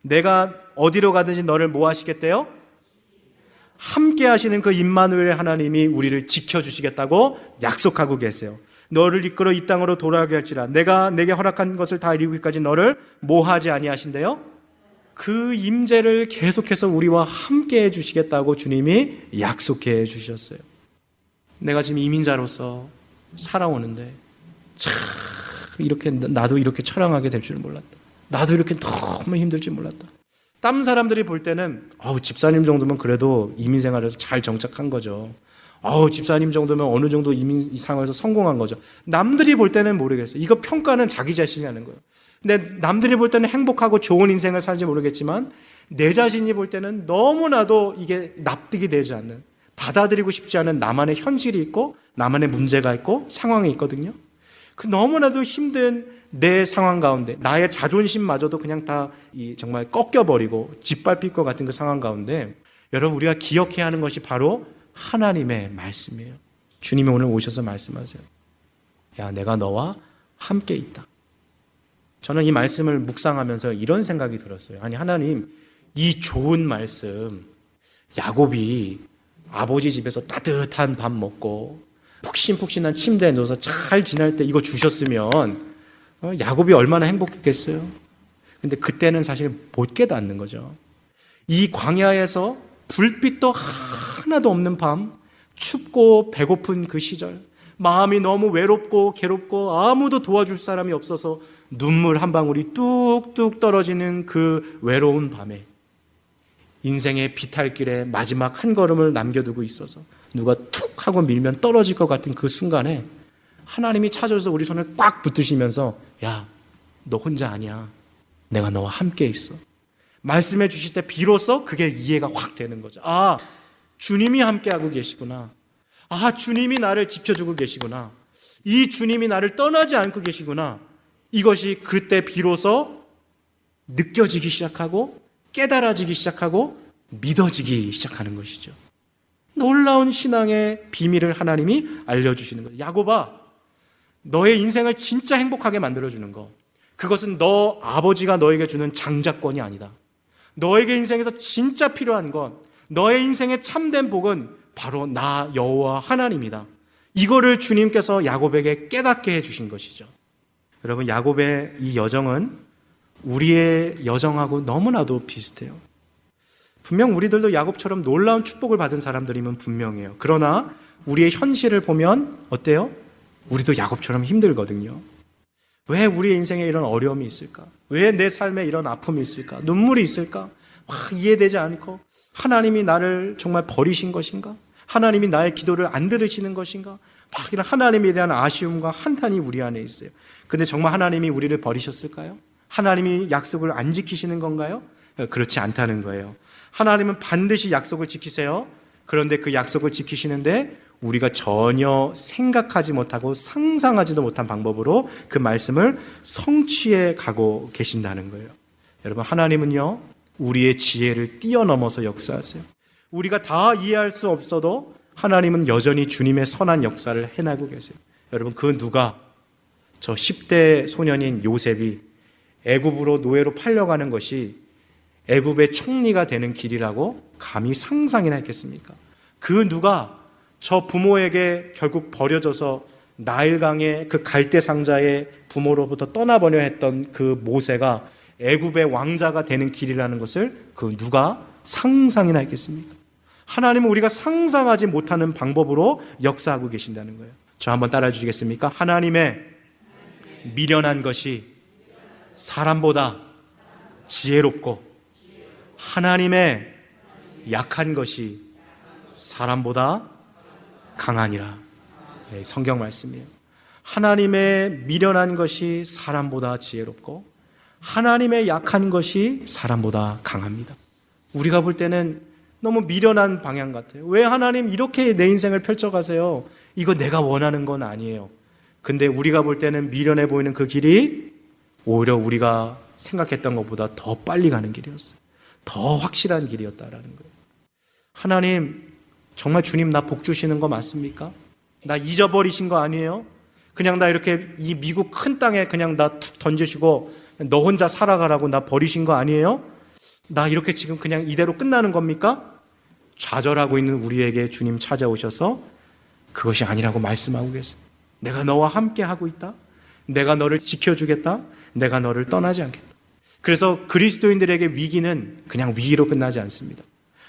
내가 어디로 가든지 너를 뭐 하시겠대요? 함께 하시는 그 임마누엘의 하나님이 우리를 지켜 주시겠다고 약속하고 계세요. 너를 이끌어 이 땅으로 돌아가게 할지라 내가 내게 허락한 것을 다 이루기까지 너를 모하지 아니하신대요. 그 임재를 계속해서 우리와 함께 해 주시겠다고 주님이 약속해 주셨어요. 내가 지금 이민자로서 살아오는데 참 이렇게 나도 이렇게 처량하게 될 줄 몰랐다. 나도 이렇게 너무 힘들 줄 몰랐다. 땀 사람들이 볼 때는 어우 집사님 정도면 그래도 이민 생활에서 잘 정착한 거죠. 어우, 집사님 정도면 어느 정도 이민 이 상황에서 성공한 거죠. 남들이 볼 때는 모르겠어요. 이거 평가는 자기 자신이 하는 거예요. 근데 남들이 볼 때는 행복하고 좋은 인생을 살지 모르겠지만 내 자신이 볼 때는 너무나도 이게 납득이 되지 않는 받아들이고 싶지 않은 나만의 현실이 있고 나만의 문제가 있고 상황이 있거든요. 그 너무나도 힘든 내 상황 가운데 나의 자존심마저도 그냥 다 이 정말 꺾여버리고 짓밟힐 것 같은 그 상황 가운데 여러분 우리가 기억해야 하는 것이 바로 하나님의 말씀이에요. 주님이 오늘 오셔서 말씀하세요. 야, 내가 너와 함께 있다. 저는 이 말씀을 묵상하면서 이런 생각이 들었어요. 아니, 하나님, 이 좋은 말씀, 야곱이 아버지 집에서 따뜻한 밥 먹고 푹신푹신한 침대에 누워서 잘 지낼 때 이거 주셨으면 어, 야곱이 얼마나 행복했겠어요? 근데 그때는 사실 못 깨닫는 거죠. 이 광야에서 불빛도 하나도 없는 밤, 춥고 배고픈 그 시절, 마음이 너무 외롭고 괴롭고 아무도 도와줄 사람이 없어서 눈물 한 방울이 뚝뚝 떨어지는 그 외로운 밤에 인생의 비탈길에 마지막 한 걸음을 남겨두고 있어서 누가 툭 하고 밀면 떨어질 것 같은 그 순간에 하나님이 찾아서 우리 손을 꽉 붙으시면서 야, 너 혼자 아니야. 내가 너와 함께 있어. 말씀해 주실 때 비로소 그게 이해가 확 되는 거죠. 아, 주님이 함께하고 계시구나. 아, 주님이 나를 지켜주고 계시구나. 이 주님이 나를 떠나지 않고 계시구나. 이것이 그때 비로소 느껴지기 시작하고 깨달아지기 시작하고 믿어지기 시작하는 것이죠. 놀라운 신앙의 비밀을 하나님이 알려주시는 거예요. 야고바, 너의 인생을 진짜 행복하게 만들어주는 거. 그것은 너 아버지가 너에게 주는 장자권이 아니다. 너에게 인생에서 진짜 필요한 건 너의 인생의 참된 복은 바로 나 여호와 하나님이다. 이거를 주님께서 야곱에게 깨닫게 해 주신 것이죠. 여러분 야곱의 이 여정은 우리의 여정하고 너무나도 비슷해요. 분명 우리들도 야곱처럼 놀라운 축복을 받은 사람들이면 분명해요. 그러나 우리의 현실을 보면 어때요? 우리도 야곱처럼 힘들거든요. 왜 우리의 인생에 이런 어려움이 있을까? 왜 내 삶에 이런 아픔이 있을까? 눈물이 있을까? 막 이해되지 않고 하나님이 나를 정말 버리신 것인가? 하나님이 나의 기도를 안 들으시는 것인가? 막 이런 하나님에 대한 아쉬움과 한탄이 우리 안에 있어요. 근데 정말 하나님이 우리를 버리셨을까요? 하나님이 약속을 안 지키시는 건가요? 그렇지 않다는 거예요. 하나님은 반드시 약속을 지키세요. 그런데 그 약속을 지키시는데 우리가 전혀 생각하지 못하고 상상하지도 못한 방법으로 그 말씀을 성취해 가고 계신다는 거예요. 여러분, 하나님은요, 우리의 지혜를 뛰어넘어서 역사하세요. 우리가 다 이해할 수 없어도 하나님은 여전히 주님의 선한 역사를 해나고 계세요. 여러분, 그 누가 저 10대 소년인 요셉이 애굽으로 노예로 팔려가는 것이 애굽의 총리가 되는 길이라고 감히 상상이나 했겠습니까? 그 누가 저 부모에게 결국 버려져서 나일강의 그 갈대 상자의 부모로부터 떠나버려 했던 그 모세가 애굽의 왕자가 되는 길이라는 것을 그 누가 상상이나 했겠습니까? 하나님은 우리가 상상하지 못하는 방법으로 역사하고 계신다는 거예요. 저 한번 따라 주시겠습니까? 하나님의 미련한 것이 사람보다 지혜롭고 하나님의 약한 것이 사람보다 강하니라. 네, 성경 말씀이에요. 하나님의 미련한 것이 사람보다 지혜롭고 하나님의 약한 것이 사람보다 강합니다. 우리가 볼 때는 너무 미련한 방향 같아요. 왜 하나님 이렇게 내 인생을 펼쳐가세요? 이거 내가 원하는 건 아니에요. 근데 우리가 볼 때는 미련해 보이는 그 길이 오히려 우리가 생각했던 것보다 더 빨리 가는 길이었어요. 더 확실한 길이었다라는 거예요. 하나님, 정말 주님 나 복 주시는 거 맞습니까? 나 잊어버리신 거 아니에요? 그냥 나 이렇게 이 미국 큰 땅에 그냥 나 툭 던지시고 너 혼자 살아가라고 나 버리신 거 아니에요? 나 이렇게 지금 그냥 이대로 끝나는 겁니까? 좌절하고 있는 우리에게 주님 찾아오셔서 그것이 아니라고 말씀하고 계세요. 내가 너와 함께 하고 있다. 내가 너를 지켜주겠다. 내가 너를 떠나지 않겠다. 그래서 그리스도인들에게 위기는 그냥 위기로 끝나지 않습니다.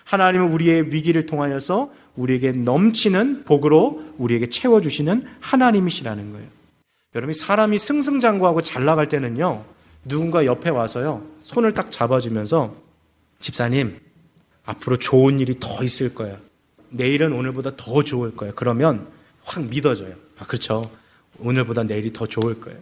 하나님은 우리의 위기를 통하여서 우리에게 넘치는 복으로 우리에게 채워주시는 하나님이시라는 거예요. 여러분, 사람이 승승장구하고 잘 나갈 때는요, 누군가 옆에 와서요, 손을 딱 잡아주면서, 집사님, 앞으로 좋은 일이 더 있을 거야. 내일은 오늘보다 더 좋을 거야. 그러면 확 믿어져요. 아, 그렇죠. 오늘보다 내일이 더 좋을 거예요.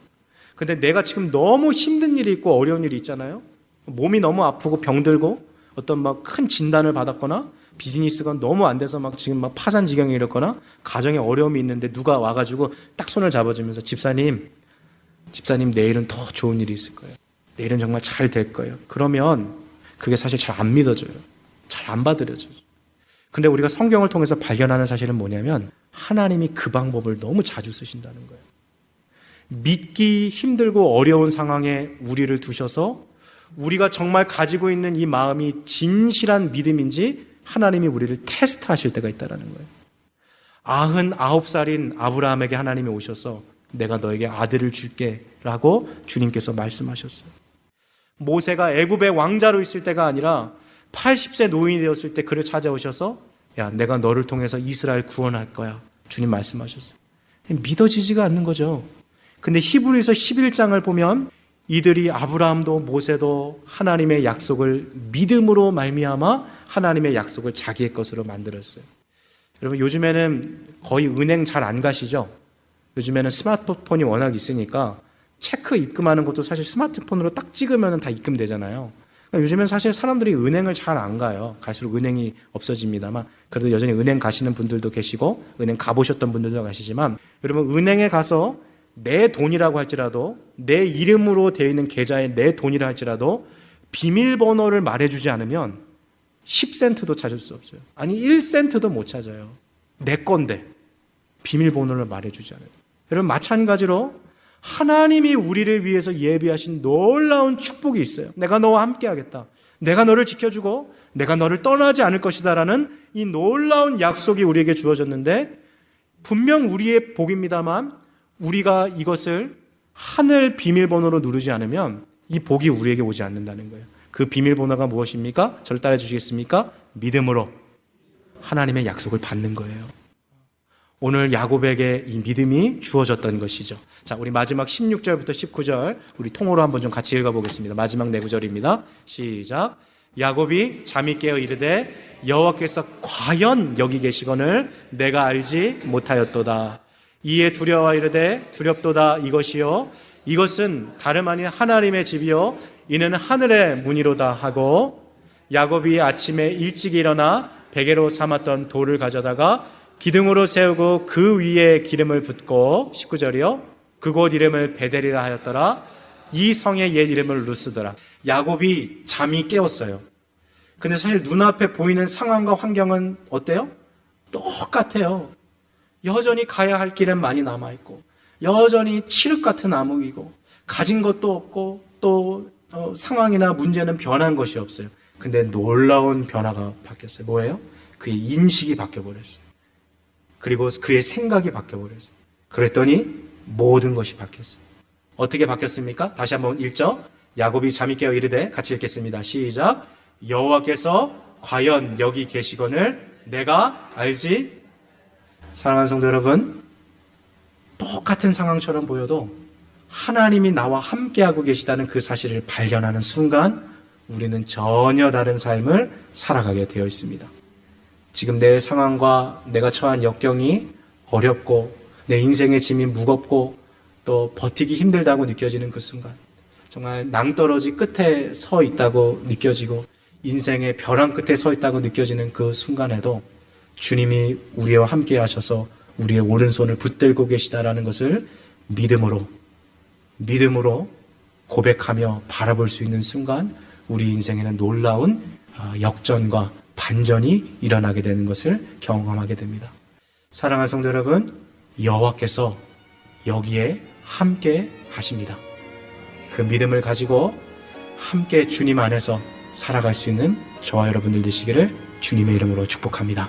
근데 내가 지금 너무 힘든 일이 있고 어려운 일이 있잖아요. 몸이 너무 아프고 병들고 어떤 막 큰 진단을 받았거나 비즈니스가 너무 안 돼서 막 지금 막 파산 지경에 이렇거나 가정에 어려움이 있는데 누가 와가지고 딱 손을 잡아주면서 집사님, 집사님 내일은 더 좋은 일이 있을 거예요. 내일은 정말 잘 될 거예요. 그러면 그게 사실 잘 안 믿어져요. 잘 안 받아들여져요. 근데 우리가 성경을 통해서 발견하는 사실은 뭐냐면 하나님이 그 방법을 너무 자주 쓰신다는 거예요. 믿기 힘들고 어려운 상황에 우리를 두셔서 우리가 정말 가지고 있는 이 마음이 진실한 믿음인지 하나님이 우리를 테스트하실 때가 있다는 거예요. 아흔 아홉 살인 아브라함에게 하나님이 오셔서 내가 너에게 아들을 줄게 라고 주님께서 말씀하셨어요. 모세가 애굽의 왕자로 있을 때가 아니라 80세 노인이 되었을 때 그를 찾아오셔서 야 내가 너를 통해서 이스라엘 구원할 거야 주님 말씀하셨어요. 믿어지지가 않는 거죠. 근데 히브리서 11장을 보면 이들이 아브라함도 모세도 하나님의 약속을 믿음으로 말미암아 하나님의 약속을 자기의 것으로 만들었어요. 여러분 요즘에는 거의 은행 잘 안 가시죠? 요즘에는 스마트폰이 워낙 있으니까 체크 입금하는 것도 사실 스마트폰으로 딱 찍으면 다 입금되잖아요. 그러니까 요즘엔 사실 사람들이 은행을 잘 안 가요. 갈수록 은행이 없어집니다만 그래도 여전히 은행 가시는 분들도 계시고 은행 가보셨던 분들도 계시지만 여러분 은행에 가서 내 돈이라고 할지라도 내 이름으로 되어 있는 계좌에 내 돈이라 할지라도 비밀번호를 말해주지 않으면 10센트도 찾을 수 없어요. 아니 1센트도 못 찾아요. 내 건데 비밀번호를 말해주지 않아요. 여러분 마찬가지로 하나님이 우리를 위해서 예비하신 놀라운 축복이 있어요. 내가 너와 함께 하겠다. 내가 너를 지켜주고 내가 너를 떠나지 않을 것이다라는 이 놀라운 약속이 우리에게 주어졌는데 분명 우리의 복입니다만 우리가 이것을 하늘 비밀번호로 누르지 않으면 이 복이 우리에게 오지 않는다는 거예요. 그 비밀번호가 무엇입니까? 저를 따라 주시겠습니까? 믿음으로 하나님의 약속을 받는 거예요. 오늘 야곱에게 이 믿음이 주어졌던 것이죠. 자, 우리 마지막 16절부터 19절 우리 통으로 한번 좀 같이 읽어 보겠습니다. 마지막 네 구절입니다. 시작. 야곱이 잠이 깨어 이르되 여호와께서 과연 여기 계시거늘 내가 알지 못하였도다. 이에 두려워 이르되 두렵도다 이것이요 이것은 다름 아닌 하나님의 집이요 이는 하늘의 문이로다 하고 야곱이 아침에 일찍 일어나 베개로 삼았던 돌을 가져다가 기둥으로 세우고 그 위에 기름을 붓고 19절이요. 그곳 이름을 베델이라 하였더라. 이 성의 옛 이름을 루스더라. 야곱이 잠이 깨웠어요. 근데 사실 눈앞에 보이는 상황과 환경은 어때요? 똑같아요. 여전히 가야 할 길은 많이 남아있고, 여전히 칠흑 같은 암흑이고, 가진 것도 없고, 또 어, 상황이나 문제는 변한 것이 없어요. 근데 놀라운 변화가 바뀌었어요. 뭐예요? 그의 인식이 바뀌어버렸어요. 그리고 그의 생각이 바뀌어버렸어요. 그랬더니 모든 것이 바뀌었어요. 어떻게 바뀌었습니까? 다시 한번 읽죠. 야곱이 잠이 깨어 이르되 같이 읽겠습니다. 시작. 여호와께서 과연 여기 계시거늘 내가 알지? 사랑하는 성도 여러분, 똑같은 상황처럼 보여도 하나님이 나와 함께하고 계시다는 그 사실을 발견하는 순간 우리는 전혀 다른 삶을 살아가게 되어 있습니다. 지금 내 상황과 내가 처한 역경이 어렵고 내 인생의 짐이 무겁고 또 버티기 힘들다고 느껴지는 그 순간 정말 낭떠러지 끝에 서 있다고 느껴지고 인생의 벼랑 끝에 서 있다고 느껴지는 그 순간에도 주님이 우리와 함께 하셔서 우리의 오른손을 붙들고 계시다라는 것을 믿음으로 믿음으로 고백하며 바라볼 수 있는 순간 우리 인생에는 놀라운 어, 역전과 반전이 일어나게 되는 것을 경험하게 됩니다. 사랑하는 성도 여러분, 여호와께서 여기에 함께 하십니다. 그 믿음을 가지고 함께 주님 안에서 살아갈 수 있는 저와 여러분들 되시기를 주님의 이름으로 축복합니다.